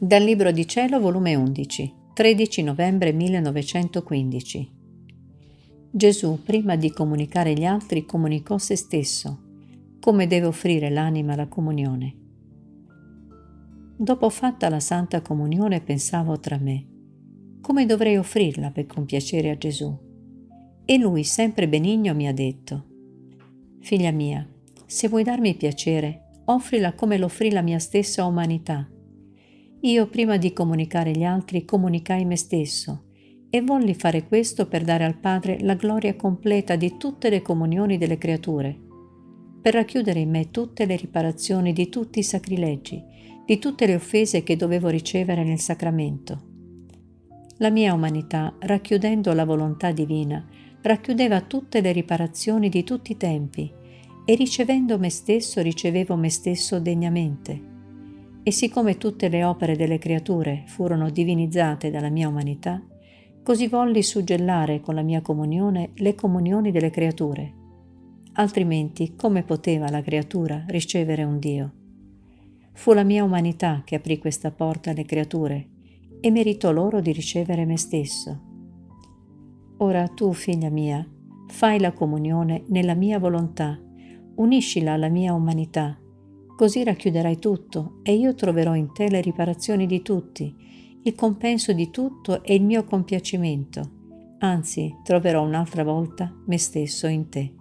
Dal Libro di Cielo, volume 11, 13 novembre 1915. Gesù, prima di comunicare gli altri, comunicò se stesso, come deve offrire l'anima alla comunione. Dopo fatta la Santa Comunione pensavo tra me, come dovrei offrirla per compiacere a Gesù? E lui, sempre benigno, mi ha detto, Figlia mia, se vuoi darmi piacere, offrila come l'offrì la mia stessa umanità io prima di comunicare gli altri comunicai me stesso e volli fare questo per dare al Padre la gloria completa di tutte le comunioni delle creature, per racchiudere in me tutte le riparazioni di tutti i sacrilegi, di tutte le offese che dovevo ricevere nel sacramento. La mia umanità, racchiudendo la volontà divina, racchiudeva tutte le riparazioni di tutti i tempi e ricevendo me stesso ricevevo me stesso degnamente e siccome tutte le opere delle creature furono divinizzate dalla mia umanità, così volli suggellare con la mia comunione le comunioni delle creature. Altrimenti come poteva la creatura ricevere un Dio? Fu la mia umanità che aprì questa porta alle creature e meritò loro di ricevere me stesso. Ora tu, figlia mia, fai la comunione nella mia volontà, uniscila alla mia umanità Così racchiuderai tutto e io troverò in te le riparazioni di tutti, il compenso di tutto e il mio compiacimento. Anzi, troverò un'altra volta me stesso in te.